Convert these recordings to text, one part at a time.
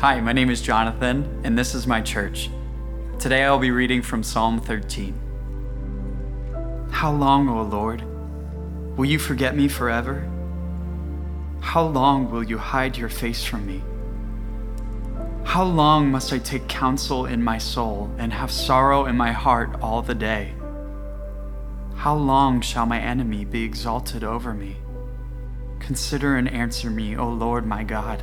Hi, my name is Jonathan, and this is my church. Today I'll be reading from Psalm 13. How long, O Lord, will you forget me forever? How long will you hide your face from me? How long must I take counsel in my soul and have sorrow in my heart all the day? How long shall my enemy be exalted over me? Consider and answer me, O Lord my God.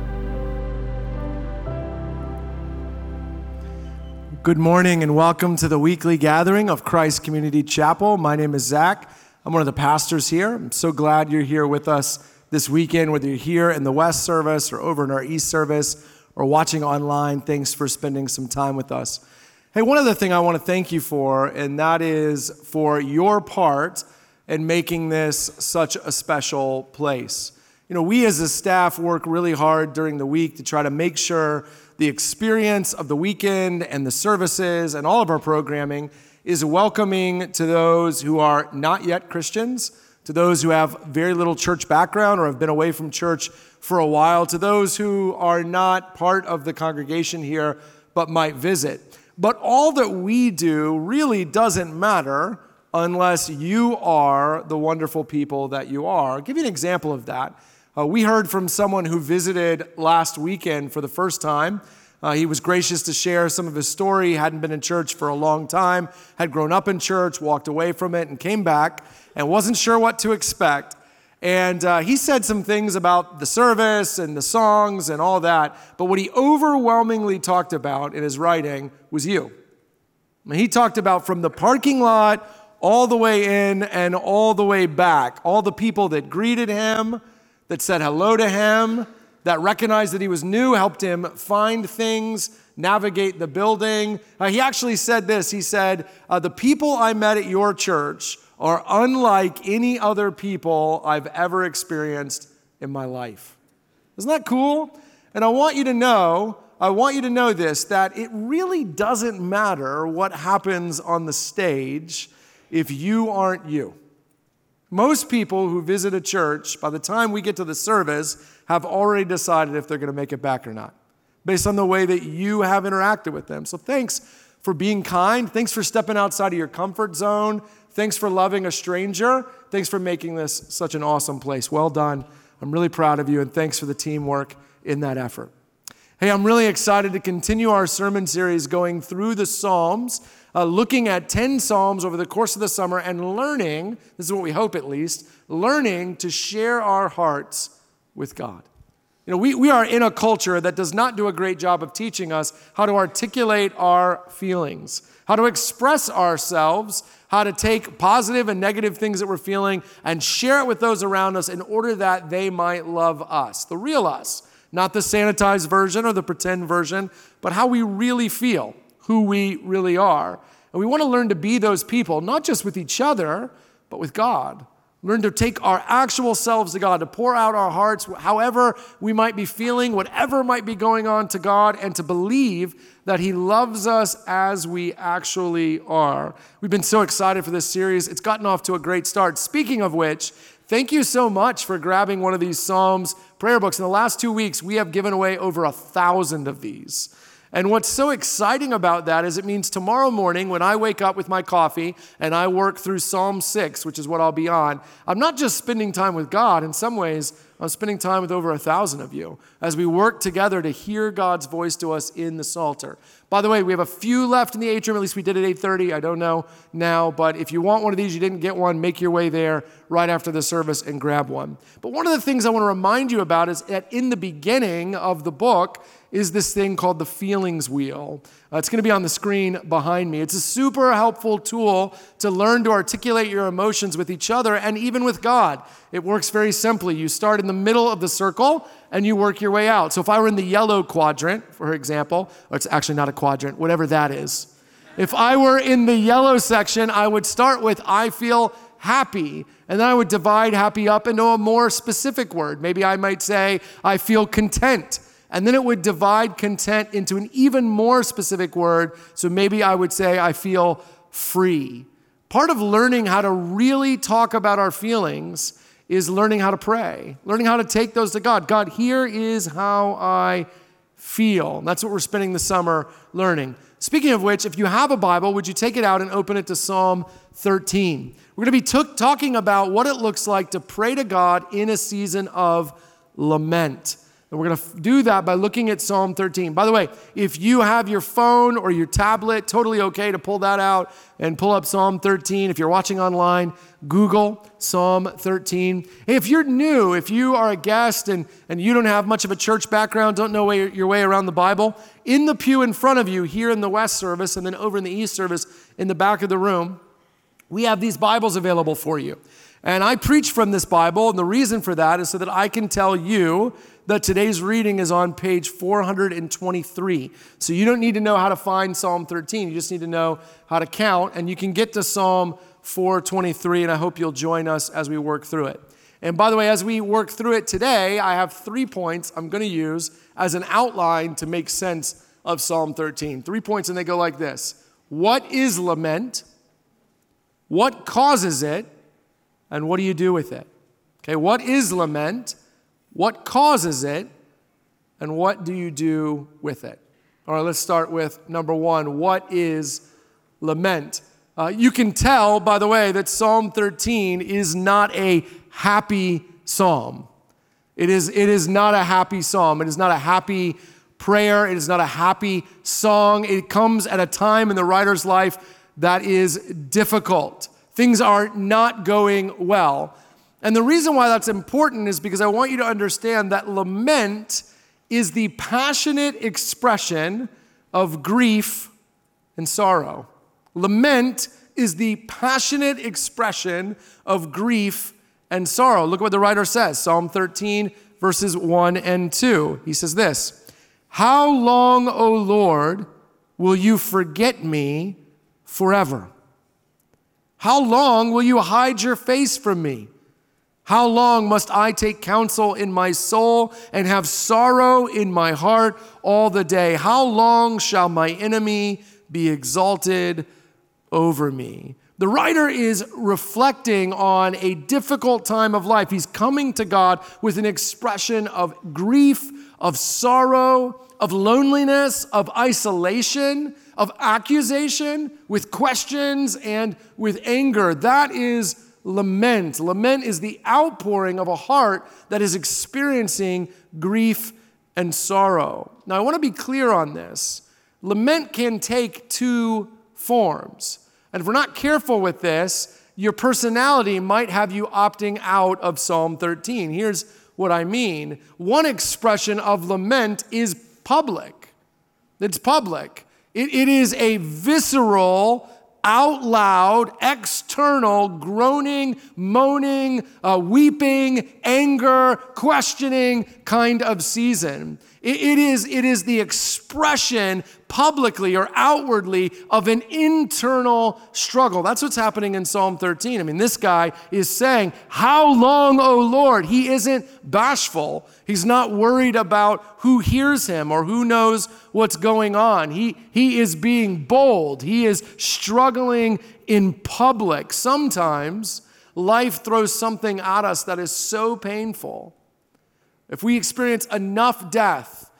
Good morning and welcome to the weekly gathering of Christ Community Chapel. My name is Zach. I'm one of the pastors here. I'm so glad you're here with us this weekend, whether you're here in the West service or over in our East service or watching online. Thanks for spending some time with us. Hey, one other thing I want to thank you for, and that is for your part in making this such a special place. You know, we as a staff work really hard during the week to try to make sure the experience of the weekend and the services and all of our programming is welcoming to those who are not yet Christians, to those who have very little church background or have been away from church for a while, to those who are not part of the congregation here but might visit. But all that we do really doesn't matter unless you are the wonderful people that you are. I'll give you an example of that. Uh, we heard from someone who visited last weekend for the first time. Uh, he was gracious to share some of his story. He hadn't been in church for a long time, had grown up in church, walked away from it, and came back and wasn't sure what to expect. And uh, he said some things about the service and the songs and all that. But what he overwhelmingly talked about in his writing was you. I mean, he talked about from the parking lot all the way in and all the way back, all the people that greeted him, that said hello to him, that recognized that he was new, helped him find things, navigate the building. Uh, he actually said this He said, uh, The people I met at your church are unlike any other people I've ever experienced in my life. Isn't that cool? And I want you to know, I want you to know this that it really doesn't matter what happens on the stage if you aren't you. Most people who visit a church, by the time we get to the service, have already decided if they're going to make it back or not, based on the way that you have interacted with them. So thanks for being kind. Thanks for stepping outside of your comfort zone. Thanks for loving a stranger. Thanks for making this such an awesome place. Well done. I'm really proud of you, and thanks for the teamwork in that effort. Hey, I'm really excited to continue our sermon series going through the Psalms, uh, looking at 10 Psalms over the course of the summer and learning this is what we hope at least learning to share our hearts with God. You know, we, we are in a culture that does not do a great job of teaching us how to articulate our feelings, how to express ourselves, how to take positive and negative things that we're feeling and share it with those around us in order that they might love us, the real us, not the sanitized version or the pretend version, but how we really feel, who we really are. And we want to learn to be those people, not just with each other, but with God. Learn to take our actual selves to God, to pour out our hearts, however we might be feeling, whatever might be going on to God, and to believe that He loves us as we actually are. We've been so excited for this series. It's gotten off to a great start. Speaking of which, thank you so much for grabbing one of these Psalms prayer books. In the last two weeks, we have given away over a thousand of these. And what's so exciting about that is it means tomorrow morning when I wake up with my coffee and I work through Psalm 6, which is what I'll be on, I'm not just spending time with God. In some ways, I'm spending time with over a thousand of you as we work together to hear God's voice to us in the Psalter. By the way, we have a few left in the atrium. At least we did at 8:30. I don't know now, but if you want one of these, you didn't get one, make your way there right after the service and grab one. But one of the things I want to remind you about is that in the beginning of the book, is this thing called the feelings wheel. Uh, it's going to be on the screen behind me. It's a super helpful tool to learn to articulate your emotions with each other and even with God. It works very simply. You start in the middle of the circle and you work your way out. So if I were in the yellow quadrant, for example, or it's actually not a quadrant, whatever that is, If I were in the yellow section, I would start with I feel happy. And then I would divide happy up into a more specific word. Maybe I might say, I feel content. And then it would divide content into an even more specific word. So maybe I would say, I feel free. Part of learning how to really talk about our feelings is learning how to pray, learning how to take those to God. God, here is how I feel. That's what we're spending the summer learning. Speaking of which, if you have a Bible, would you take it out and open it to Psalm 13? We're going to be t- talking about what it looks like to pray to God in a season of lament. And we're going to do that by looking at Psalm 13. By the way, if you have your phone or your tablet, totally okay to pull that out and pull up Psalm 13. If you're watching online, Google Psalm 13. Hey, if you're new, if you are a guest and, and you don't have much of a church background, don't know way, your way around the Bible, in the pew in front of you, here in the West service, and then over in the East service, in the back of the room, we have these Bibles available for you. And I preach from this Bible, and the reason for that is so that I can tell you that today's reading is on page 423. So you don't need to know how to find Psalm 13, you just need to know how to count, and you can get to Psalm 423, and I hope you'll join us as we work through it. And by the way, as we work through it today, I have three points I'm going to use as an outline to make sense of Psalm 13. Three points, and they go like this What is lament? What causes it? And what do you do with it? Okay, what is lament? What causes it? And what do you do with it? All right, let's start with number one. What is lament? Uh, you can tell, by the way, that Psalm 13 is not a happy psalm. It is, it is not a happy psalm. It is not a happy prayer. It is not a happy song. It comes at a time in the writer's life that is difficult. Things are not going well. And the reason why that's important is because I want you to understand that lament is the passionate expression of grief and sorrow. Lament is the passionate expression of grief and sorrow. Look what the writer says Psalm 13, verses 1 and 2. He says this How long, O Lord, will you forget me forever? How long will you hide your face from me? How long must I take counsel in my soul and have sorrow in my heart all the day? How long shall my enemy be exalted over me? The writer is reflecting on a difficult time of life. He's coming to God with an expression of grief, of sorrow, of loneliness, of isolation, of accusation, with questions and with anger. That is lament. Lament is the outpouring of a heart that is experiencing grief and sorrow. Now, I want to be clear on this. Lament can take two forms. And if we're not careful with this, your personality might have you opting out of Psalm 13. Here's what I mean one expression of lament is public. It's public. It, is a visceral, out loud, external, groaning, moaning, uh, weeping, anger, questioning kind of season. It, is, it is the expression publicly or outwardly of an internal struggle. That's what's happening in Psalm 13. I mean, this guy is saying, How long, O Lord? He isn't bashful. He's not worried about who hears him or who knows what's going on. He, he is being bold. He is struggling in public. Sometimes life throws something at us that is so painful if we experience enough death,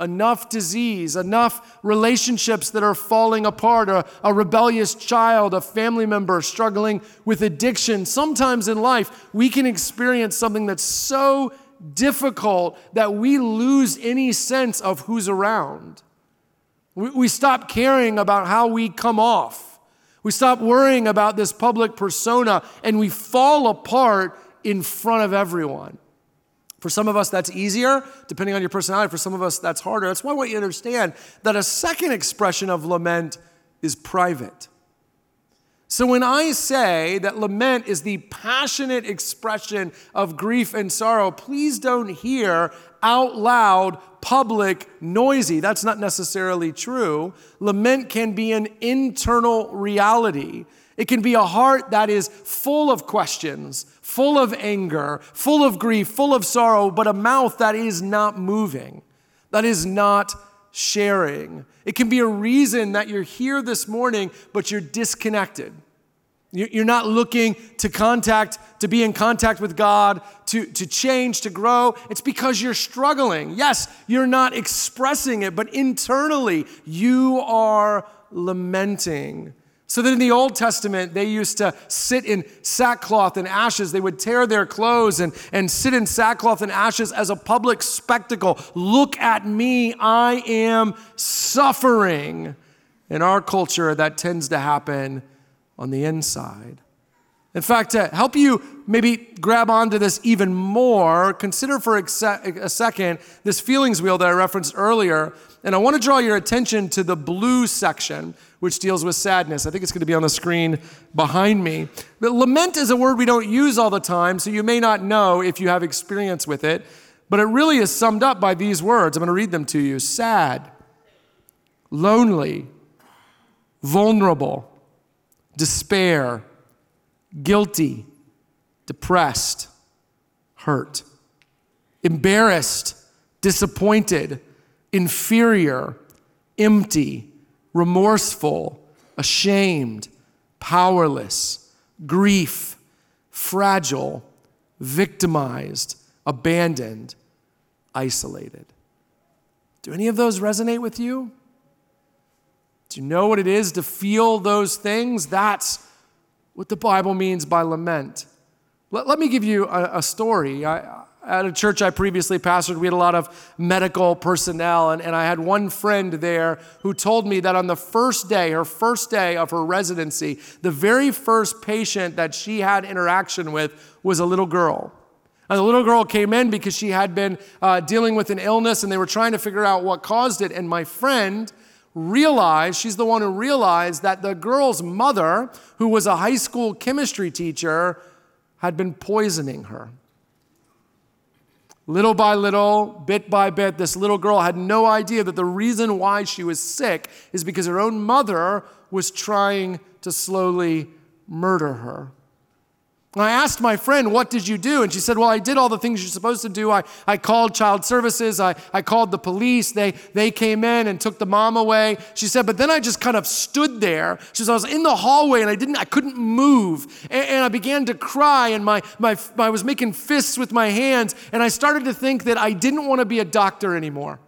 enough disease, enough relationships that are falling apart, a, a, rebellious child, a family member struggling with addiction, sometimes in life we can experience something that's so difficult that we lose any sense of who's around. We, we stop caring about how we come off. We stop worrying about this public persona and we fall apart in front of everyone. For some of us, that's easier, depending on your personality. For some of us, that's harder. That's why I want you to understand that a second expression of lament is private. So when I say that lament is the passionate expression of grief and sorrow, please don't hear out loud, public, noisy. That's not necessarily true. Lament can be an internal reality. It can be a heart that is full of questions, full of anger, full of grief, full of sorrow, but a mouth that is not moving, that is not sharing. It can be a reason that you're here this morning, but you're disconnected. You're not looking to contact, to be in contact with God, to, to change, to grow. It's because you're struggling. Yes, you're not expressing it, but internally you are lamenting. So that in the Old Testament, they used to sit in sackcloth and ashes. They would tear their clothes and, and sit in sackcloth and ashes as a public spectacle. Look at me, I am suffering. In our culture, that tends to happen on the inside. In fact, to help you maybe grab onto this even more, consider for a second this feelings wheel that I referenced earlier. And I want to draw your attention to the blue section, which deals with sadness. I think it's going to be on the screen behind me. But lament is a word we don't use all the time, so you may not know if you have experience with it. But it really is summed up by these words. I'm going to read them to you sad, lonely, vulnerable despair, guilty, depressed, hurt, embarrassed, disappointed, inferior, empty, remorseful, ashamed, powerless, grief, fragile, victimized, abandoned, isolated. Do any of those resonate with you? Do you know what it is to feel those things? That's what the Bible means by lament. Let, let me give you a, a story. I, at a church I previously pastored, we had a lot of medical personnel, and, and I had one friend there who told me that on the first day, her first day of her residency, the very first patient that she had interaction with was a little girl. And the little girl came in because she had been uh, dealing with an illness and they were trying to figure out what caused it. And my friend realized, she's the one who realized that the girl's mother, who was a high school chemistry teacher, had been poisoning her. Little by little, bit by bit, this little girl had no idea that the reason why she was sick is because her own mother was trying to slowly murder her. I asked my friend, What did you do? And she said, Well, I did all the things you're supposed to do. I, I called child services, I, I called the police. They, they came in and took the mom away. She said, But then I just kind of stood there. She said, I was in the hallway and I didn't, I couldn't move. And, and I began to cry and my, my, I was making fists with my hands. And I started to think that I didn't want to be a doctor anymore.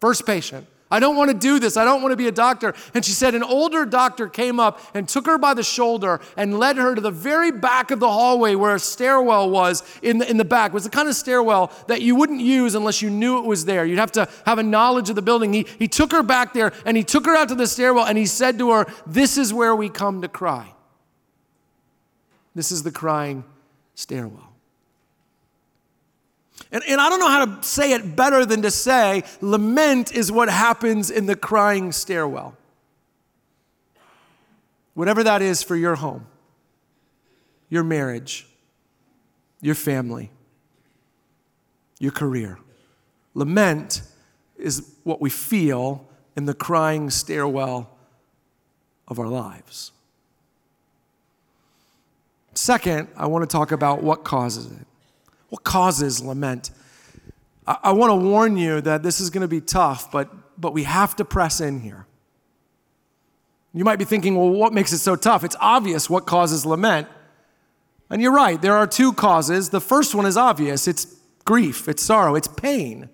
First patient. I don't want to do this. I don't want to be a doctor. And she said an older doctor came up and took her by the shoulder and led her to the very back of the hallway where a stairwell was in the, in the back. It was the kind of stairwell that you wouldn't use unless you knew it was there. You'd have to have a knowledge of the building. He, he took her back there and he took her out to the stairwell and he said to her, This is where we come to cry. This is the crying stairwell. And, and I don't know how to say it better than to say lament is what happens in the crying stairwell. Whatever that is for your home, your marriage, your family, your career. Lament is what we feel in the crying stairwell of our lives. Second, I want to talk about what causes it. What causes lament? I, I want to warn you that this is going to be tough, but, but we have to press in here. You might be thinking, well, what makes it so tough? It's obvious what causes lament. And you're right, there are two causes. The first one is obvious it's grief, it's sorrow, it's pain.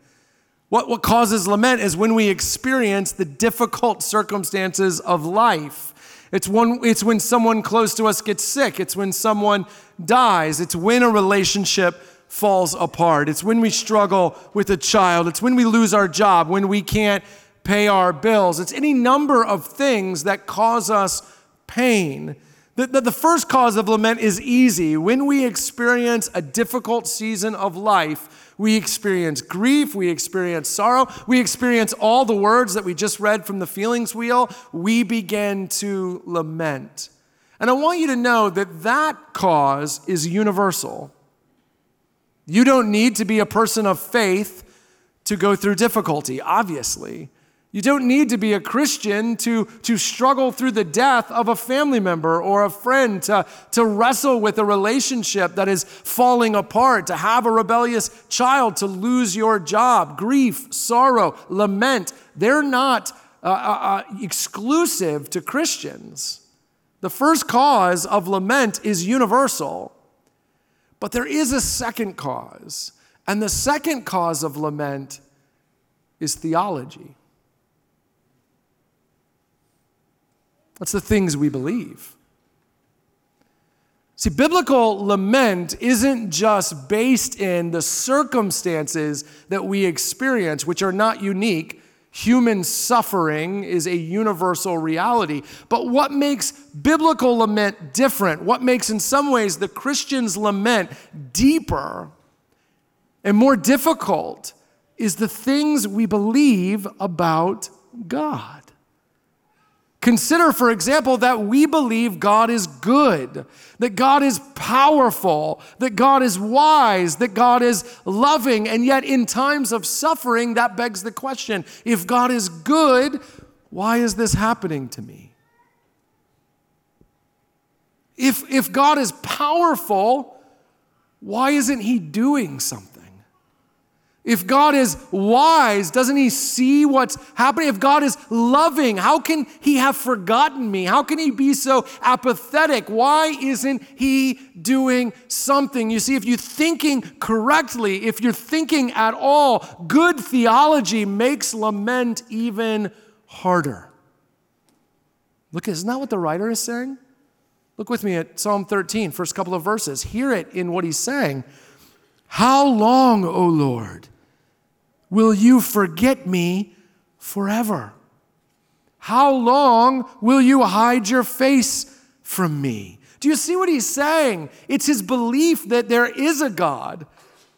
What, what causes lament is when we experience the difficult circumstances of life. It's when, it's when someone close to us gets sick. It's when someone dies. It's when a relationship falls apart. It's when we struggle with a child. It's when we lose our job, when we can't pay our bills. It's any number of things that cause us pain. The, the, the, first cause of lament is easy. When we experience a difficult season of life, we experience grief, we experience sorrow, we experience all the words that we just read from the feelings wheel. We begin to lament. And I want you to know that that cause is universal. You don't need to be a person of faith to go through difficulty, obviously. You don't need to be a Christian to, to struggle through the death of a family member or a friend, to, to wrestle with a relationship that is falling apart, to have a rebellious child, to lose your job. Grief, sorrow, lament, they're not uh, uh, uh exclusive to Christians. The first cause of lament is universal, but there is a second cause. And the second cause of lament is theology. That's the things we believe. See, biblical lament isn't just based in the circumstances that we experience, which are not unique. Human suffering is a universal reality. But what makes biblical lament different, what makes, in some ways, the Christian's lament deeper and more difficult, is the things we believe about God. Consider, for example, that we believe God is good, that God is powerful, that God is wise, that God is loving, and yet in times of suffering, that begs the question if God is good, why is this happening to me? If, if God is powerful, why isn't He doing something? If God is wise, doesn't He see what's happening? If God is loving, how can He have forgotten me? How can He be so apathetic? Why isn't He doing something? You see, if you're thinking correctly, if you're thinking at all, good theology makes lament even harder. Look, isn't that what the writer is saying? Look with me at Psalm 13, first couple of verses. Hear it in what he's saying. How long, O Lord? Will you forget me forever? How long will you hide your face from me? Do you see what he's saying? It's his belief that there is a God,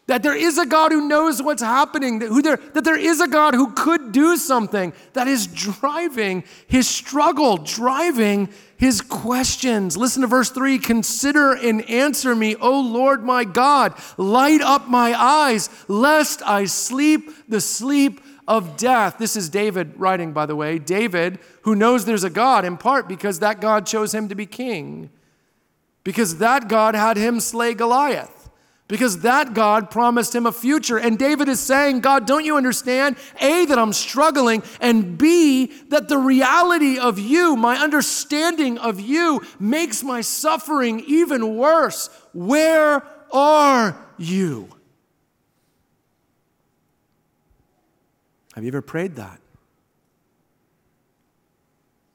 that there is a God who knows what's happening, that, who there, that there is a God who could do something that is driving his struggle, driving his questions. Listen to verse 3 Consider and answer me, O Lord my God. Light up my eyes, lest I sleep the sleep of death. This is David writing, by the way. David, who knows there's a God, in part because that God chose him to be king, because that God had him slay Goliath because that God promised him a future. And David is saying, God, don't you understand? A, that I'm struggling, and B, that the reality of you, my understanding of you, makes my suffering even worse. Where are you? Have you ever prayed that?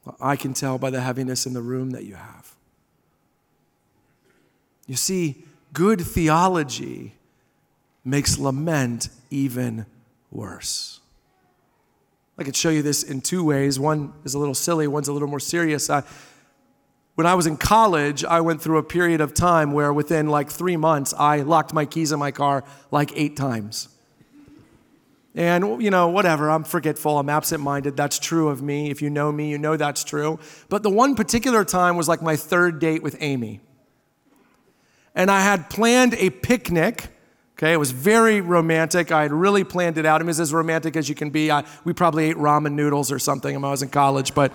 Well, I can tell by the heaviness in the room that you have. You see, good theology makes lament even worse. I could show you this in two ways. One is a little silly, one's a little more serious. I, when I was in college, I went through a period of time where within like three months, I locked my keys in my car like eight times. And, you know, whatever, I'm forgetful, I'm absent minded. That's true of me. If you know me, you know that's true. But the one particular time was like my third date with Amy and I had planned a picnic. Okay, it was very romantic. I had really planned it out. I mean, it's as romantic as you can be. I, we probably ate ramen noodles or something when I was in college, but,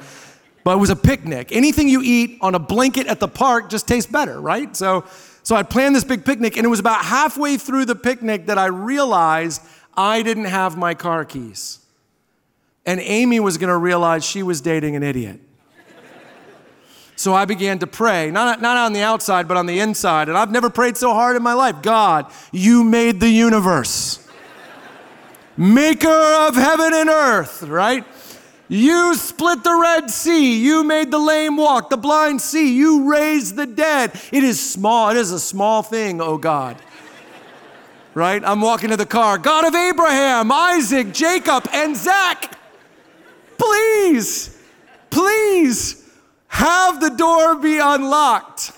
but it was a picnic. Anything you eat on a blanket at the park just tastes better, right? So, so I planned this big picnic, and it was about halfway through the picnic that I realized I didn't have my car keys. And Amy was gonna realize she was dating an idiot. So I began to pray, not, not on the outside, but on the inside. And I've never prayed so hard in my life God, you made the universe, maker of heaven and earth, right? You split the Red Sea. You made the lame walk, the blind see. You raised the dead. It is small. It is a small thing, oh God. Right? I'm walking to the car. God of Abraham, Isaac, Jacob, and Zach. Please, please have the door be unlocked.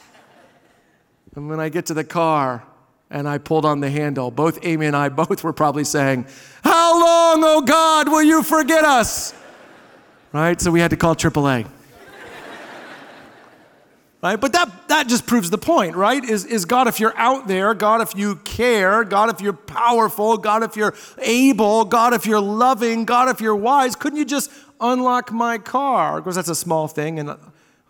And when I get to the car and I pulled on the handle, both Amy and I both were probably saying, How long, oh God, will you forget us? Right? So we had to call AAA. right? But that, that just proves the point, right? Is, is God, if you're out there, God, if you care, God, if you're powerful, God, if you're able, God, if you're loving, God, if you're wise, couldn't you just unlock my car? Of course, that's a small thing, and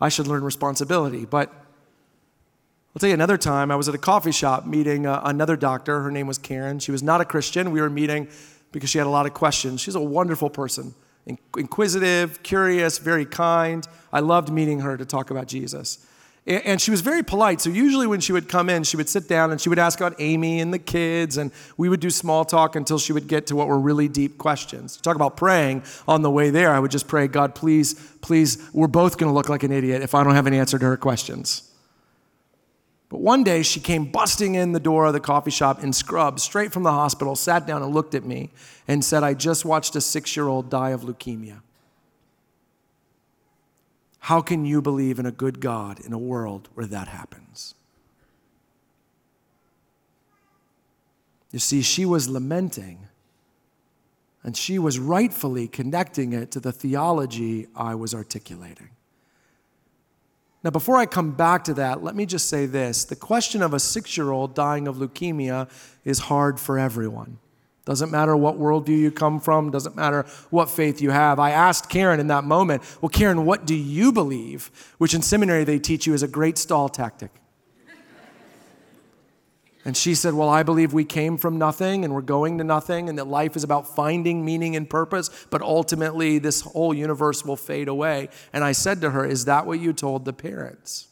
I should learn responsibility. But I'll tell you another time, I was at a coffee shop meeting uh, another doctor. Her name was Karen. She was not a Christian. We were meeting because she had a lot of questions. She's a wonderful person, inquisitive, curious, very kind. I loved meeting her to talk about Jesus. And she was very polite. So usually when she would come in, she would sit down and she would ask about Amy and the kids, and we would do small talk until she would get to what were really deep questions. Talk about praying on the way there. I would just pray, God, please, please, we're both going to look like an idiot if I don't have an answer to her questions. But one day she came busting in the door of the coffee shop in scrubs, straight from the hospital, sat down and looked at me and said, I just watched a six year old die of leukemia. How can you believe in a good God in a world where that happens? You see, she was lamenting, and she was rightfully connecting it to the theology I was articulating. Now, before I come back to that, let me just say this the question of a six year old dying of leukemia is hard for everyone. Doesn't matter what worldview you come from, doesn't matter what faith you have. I asked Karen in that moment, Well, Karen, what do you believe? Which in seminary they teach you is a great stall tactic. And she said, Well, I believe we came from nothing and we're going to nothing, and that life is about finding meaning and purpose, but ultimately this whole universe will fade away. And I said to her, Is that what you told the parents?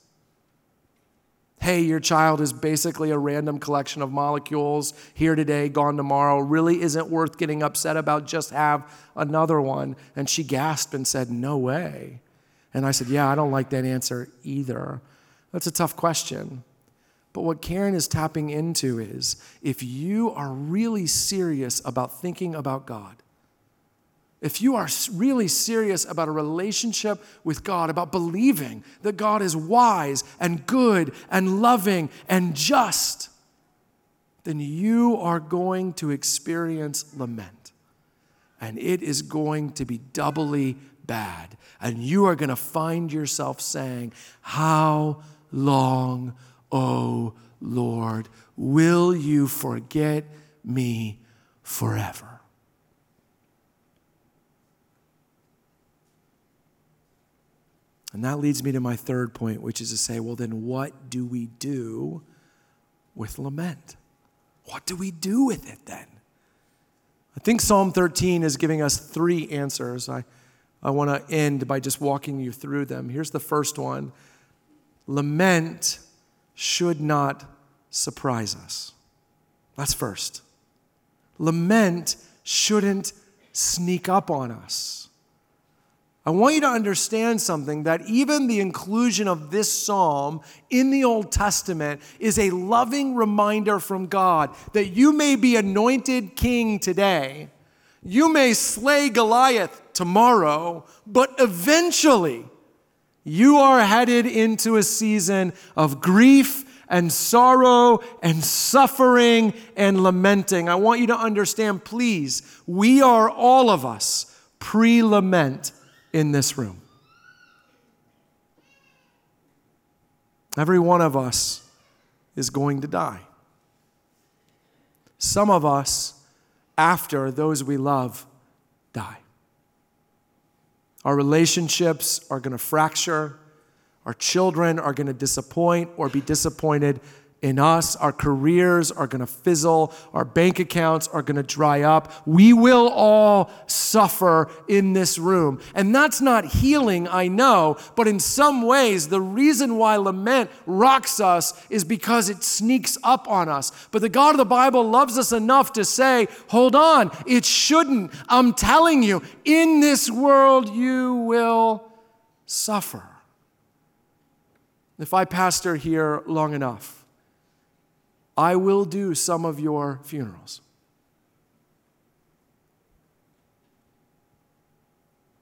Hey, your child is basically a random collection of molecules here today, gone tomorrow, really isn't worth getting upset about, just have another one. And she gasped and said, no way. And I said, yeah, I don't like that answer either. That's a tough question. But what Karen is tapping into is if you are really serious about thinking about God, if you are really serious about a relationship with God, about believing that God is wise and good and loving and just, then you are going to experience lament. And it is going to be doubly bad. And you are going to find yourself saying, How long, O Lord, will you forget me forever? And that leads me to my third point, which is to say, well, then what do we do with lament? What do we do with it then? I think Psalm 13 is giving us three answers. I, I want to end by just walking you through them. Here's the first one Lament should not surprise us. That's first. Lament shouldn't sneak up on us. I want you to understand something that even the inclusion of this psalm in the Old Testament is a loving reminder from God that you may be anointed king today. You may slay Goliath tomorrow, but eventually you are headed into a season of grief and sorrow and suffering and lamenting. I want you to understand, please, we are all of us pre lament in this room. Every one of us is going to die. Some of us, after those we love, die. Our relationships are going to fracture. Our children are going to disappoint or be disappointed in us. Our careers are going to fizzle. Our bank accounts are going to dry up. We will all suffer in this room. And that's not healing, I know, but in some ways, the reason why lament rocks us is because it sneaks up on us. But the God of the Bible loves us enough to say, hold on, it shouldn't. I'm telling you, in this world, you will suffer. If I pastor here long enough, I will do some of your funerals.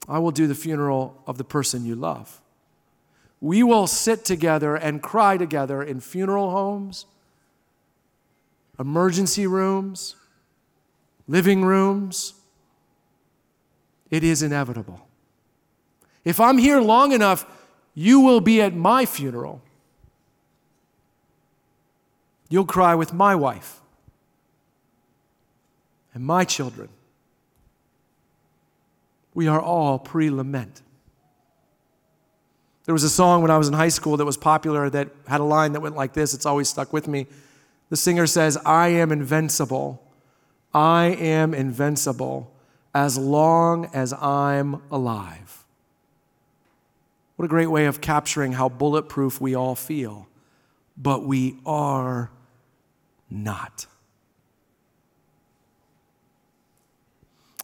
I will do the funeral of the person you love. We will sit together and cry together in funeral homes, emergency rooms, living rooms. It is inevitable. If I'm here long enough, you will be at my funeral You'll cry with my wife and my children. We are all pre lament. There was a song when I was in high school that was popular that had a line that went like this. It's always stuck with me. The singer says, I am invincible. I am invincible as long as I'm alive. What a great way of capturing how bulletproof we all feel, but we are not.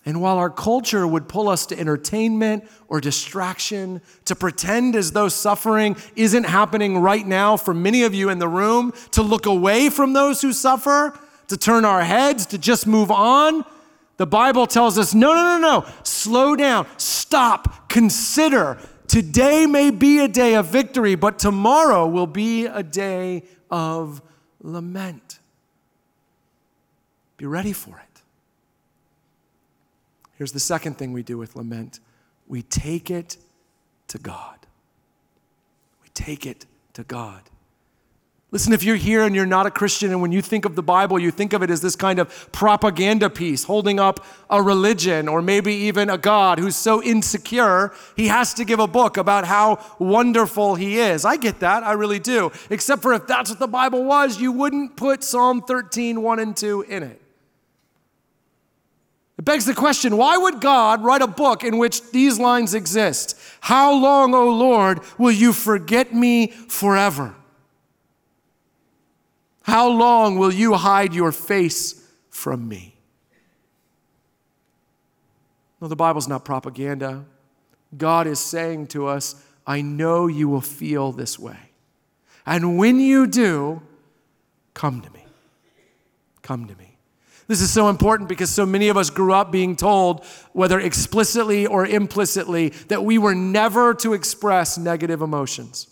And while our culture would pull us to entertainment or distraction, to pretend as though suffering isn't happening right now for many of you in the room, to look away from those who suffer, to turn our heads, to just move on, the Bible tells us no, no, no, no. Slow down, stop, consider. Today may be a day of victory, but tomorrow will be a day of lament. Be ready for it. Here's the second thing we do with lament we take it to God. We take it to God. Listen, if you're here and you're not a Christian, and when you think of the Bible, you think of it as this kind of propaganda piece holding up a religion or maybe even a God who's so insecure, he has to give a book about how wonderful he is. I get that, I really do. Except for if that's what the Bible was, you wouldn't put Psalm 13, 1 and 2 in it. It begs the question why would God write a book in which these lines exist? How long, O Lord, will you forget me forever? How long will you hide your face from me? No, the Bible's not propaganda. God is saying to us, I know you will feel this way. And when you do, come to me. Come to me. This is so important because so many of us grew up being told, whether explicitly or implicitly, that we were never to express negative emotions.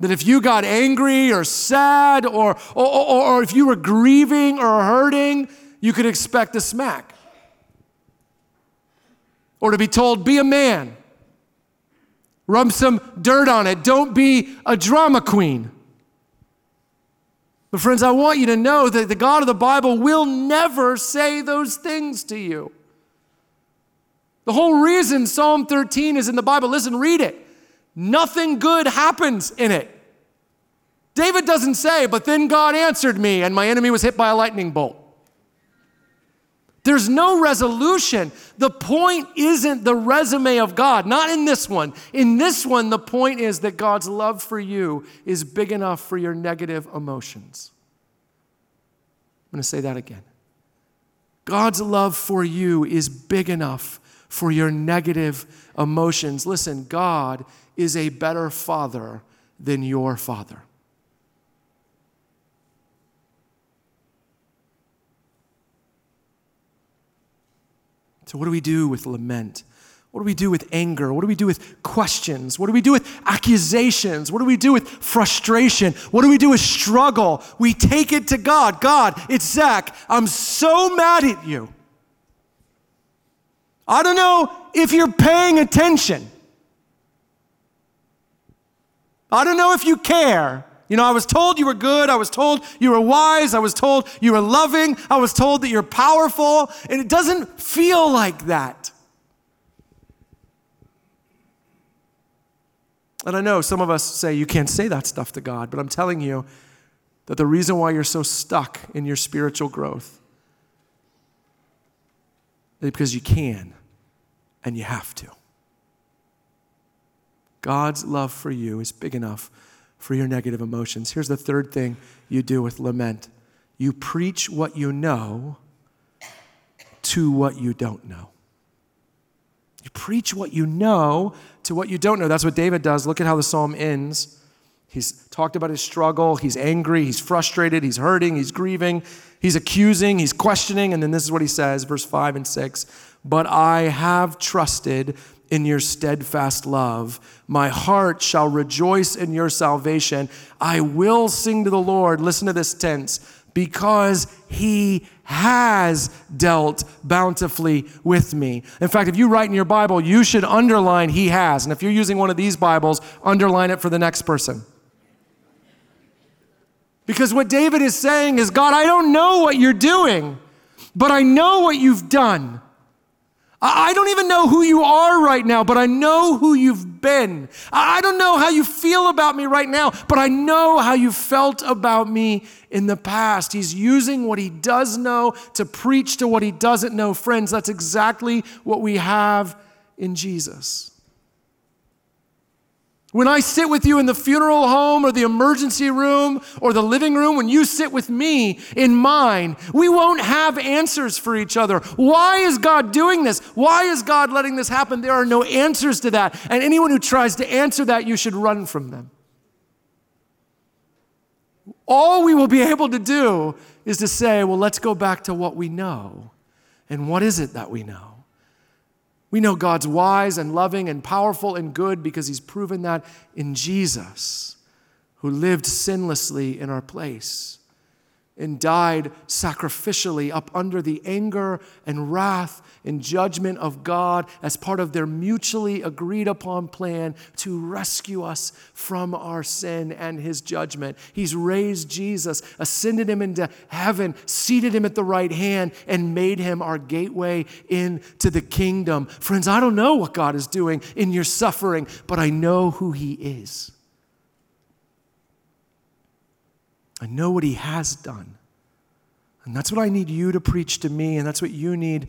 That if you got angry or sad or, or, or, if you were grieving or hurting, you could expect a smack. Or to be told, be a man, rub some dirt on it, don't be a drama queen. But, friends, I want you to know that the God of the Bible will never say those things to you. The whole reason Psalm 13 is in the Bible, listen, read it. Nothing good happens in it. David doesn't say, but then God answered me and my enemy was hit by a lightning bolt. There's no resolution. The point isn't the resume of God, not in this one. In this one, the point is that God's love for you is big enough for your negative emotions. I'm going to say that again. God's love for you is big enough for your negative emotions. Listen, God is a better father than your father. So, what do we do with lament? What do we do with anger? What do we do with questions? What do we do with accusations? What do we do with frustration? What do we do with struggle? We take it to God. God, it's Zach. I'm so mad at you. I don't know if you're paying attention. I don't know if you care. You know, I was told you were good. I was told you were wise. I was told you were loving. I was told that you're powerful. And it doesn't feel like that. And I know some of us say you can't say that stuff to God, but I'm telling you that the reason why you're so stuck in your spiritual growth is because you can and you have to. God's love for you is big enough for your negative emotions. Here's the third thing you do with lament you preach what you know to what you don't know. You preach what you know to what you don't know. That's what David does. Look at how the psalm ends. He's talked about his struggle. He's angry. He's frustrated. He's hurting. He's grieving. He's accusing. He's questioning. And then this is what he says, verse 5 and 6 But I have trusted in your steadfast love. My heart shall rejoice in your salvation. I will sing to the Lord. Listen to this tense because he has dealt bountifully with me. In fact, if you write in your Bible, you should underline he has. And if you're using one of these Bibles, underline it for the next person. Because what David is saying is, God, I don't know what you're doing, but I know what you've done. I don't even know who you are right now, but I know who you've been. I don't know how you feel about me right now, but I know how you felt about me in the past. He's using what he does know to preach to what he doesn't know. Friends, that's exactly what we have in Jesus. When I sit with you in the funeral home or the emergency room or the living room, when you sit with me in mine, we won't have answers for each other. Why is God doing this? Why is God letting this happen? There are no answers to that. And anyone who tries to answer that, you should run from them. All we will be able to do is to say, well, let's go back to what we know. And what is it that we know? We know God's wise and loving and powerful and good because he's proven that in Jesus, who lived sinlessly in our place and died sacrificially up under the anger and wrath and judgment of God as part of their mutually agreed upon plan to rescue us from our sin and his judgment. He's raised Jesus, ascended him into heaven, seated him at the right hand, and made him our gateway into the kingdom. Friends, I don't know what God is doing in your suffering, but I know who he is. I know what he has done. And that's what I need you to preach to me, and that's what you need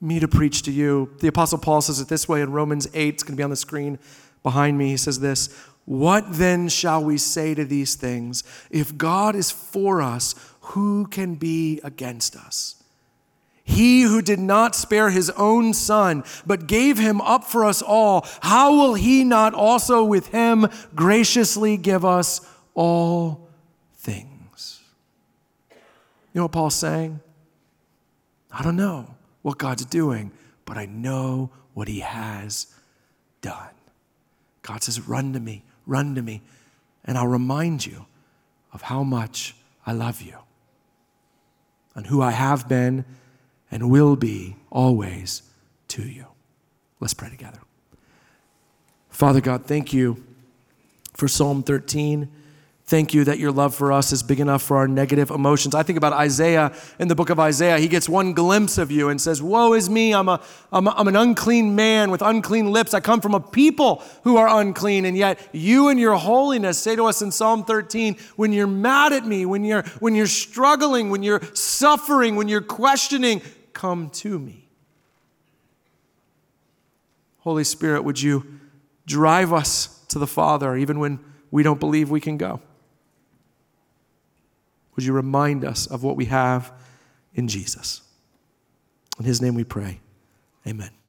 me to preach to you. The Apostle Paul says it this way in Romans 8. It's going to be on the screen behind me. He says this What then shall we say to these things? If God is for us, who can be against us? He who did not spare his own son, but gave him up for us all, how will he not also with him graciously give us all know what Paul's saying? I don't know what God's doing, but I know what he has done. God says, Run to me, run to me, and I'll remind you of how much I love you and who I have been and will be always to you. Let's pray together. Father God, thank you for Psalm 13. Thank you that your love for us is big enough for our negative emotions. I think about Isaiah in the book of Isaiah. He gets one glimpse of you and says, Woe is me, I'm, a, I'm, a, I'm an unclean man with unclean lips. I come from a people who are unclean. And yet you and your holiness say to us in Psalm 13, when you're mad at me, when you're, when you're struggling, when you're suffering, when you're questioning, come to me. Holy Spirit, would you drive us to the Father even when we don't believe we can go? Would you remind us of what we have in Jesus? In his name we pray. Amen.